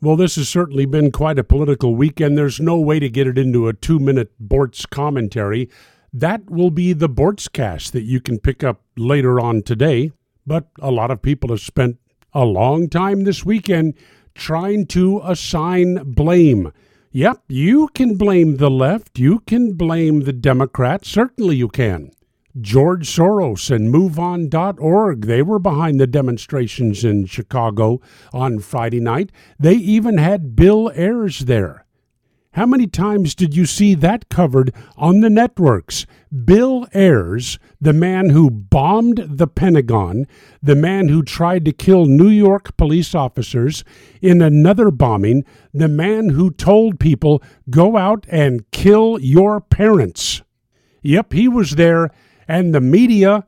Well, this has certainly been quite a political weekend. There's no way to get it into a two minute Boortz commentary. That will be the Boortzcast that you can pick up later on today. But a lot of people have spent a long time this weekend trying to assign blame. Yep, you can blame the left. You can blame the Democrats. Certainly you can. George Soros and MoveOn.org, they were behind the demonstrations in Chicago on Friday night. They even had Bill Ayers there. How many times did you see that covered on the networks? Bill Ayers, the man who bombed the Pentagon, the man who tried to kill New York police officers in another bombing, the man who told people, go out and kill your parents. Yep, he was there, and the media,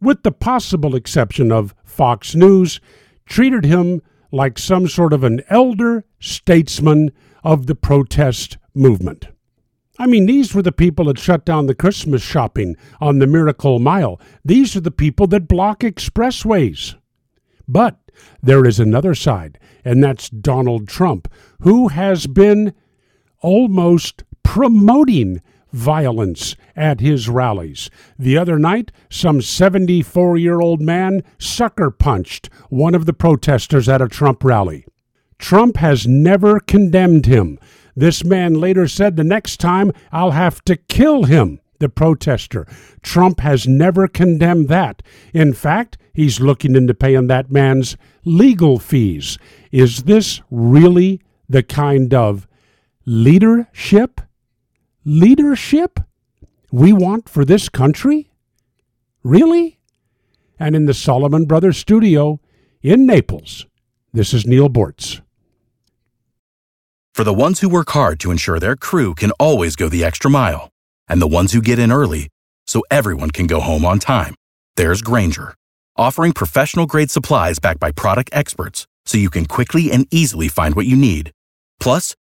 with the possible exception of Fox News, treated him like some sort of an elder statesman of the protest movement. I mean, these were the people that shut down the Christmas shopping on the Miracle Mile. These are the people that block expressways. But there is another side, and that's Donald Trump, who has been almost promoting violence at his rallies. The other night, some 74 year old man sucker punched one of the protesters at a Trump rally. Trump has never condemned him. This man later said, The next time I'll have to kill him, the protester. Trump has never condemned that. In fact, he's looking into paying that man's legal fees. Is this really the kind of leadership? Leadership we want for this country? Really? And in the Solomon Brothers studio in Naples, this is Neal Boortz. For the ones who work hard to ensure their crew can always go the extra mile, and the ones who get in early so everyone can go home on time, there's Grainger, offering professional grade supplies backed by product experts so you can quickly and easily find what you need. Plus,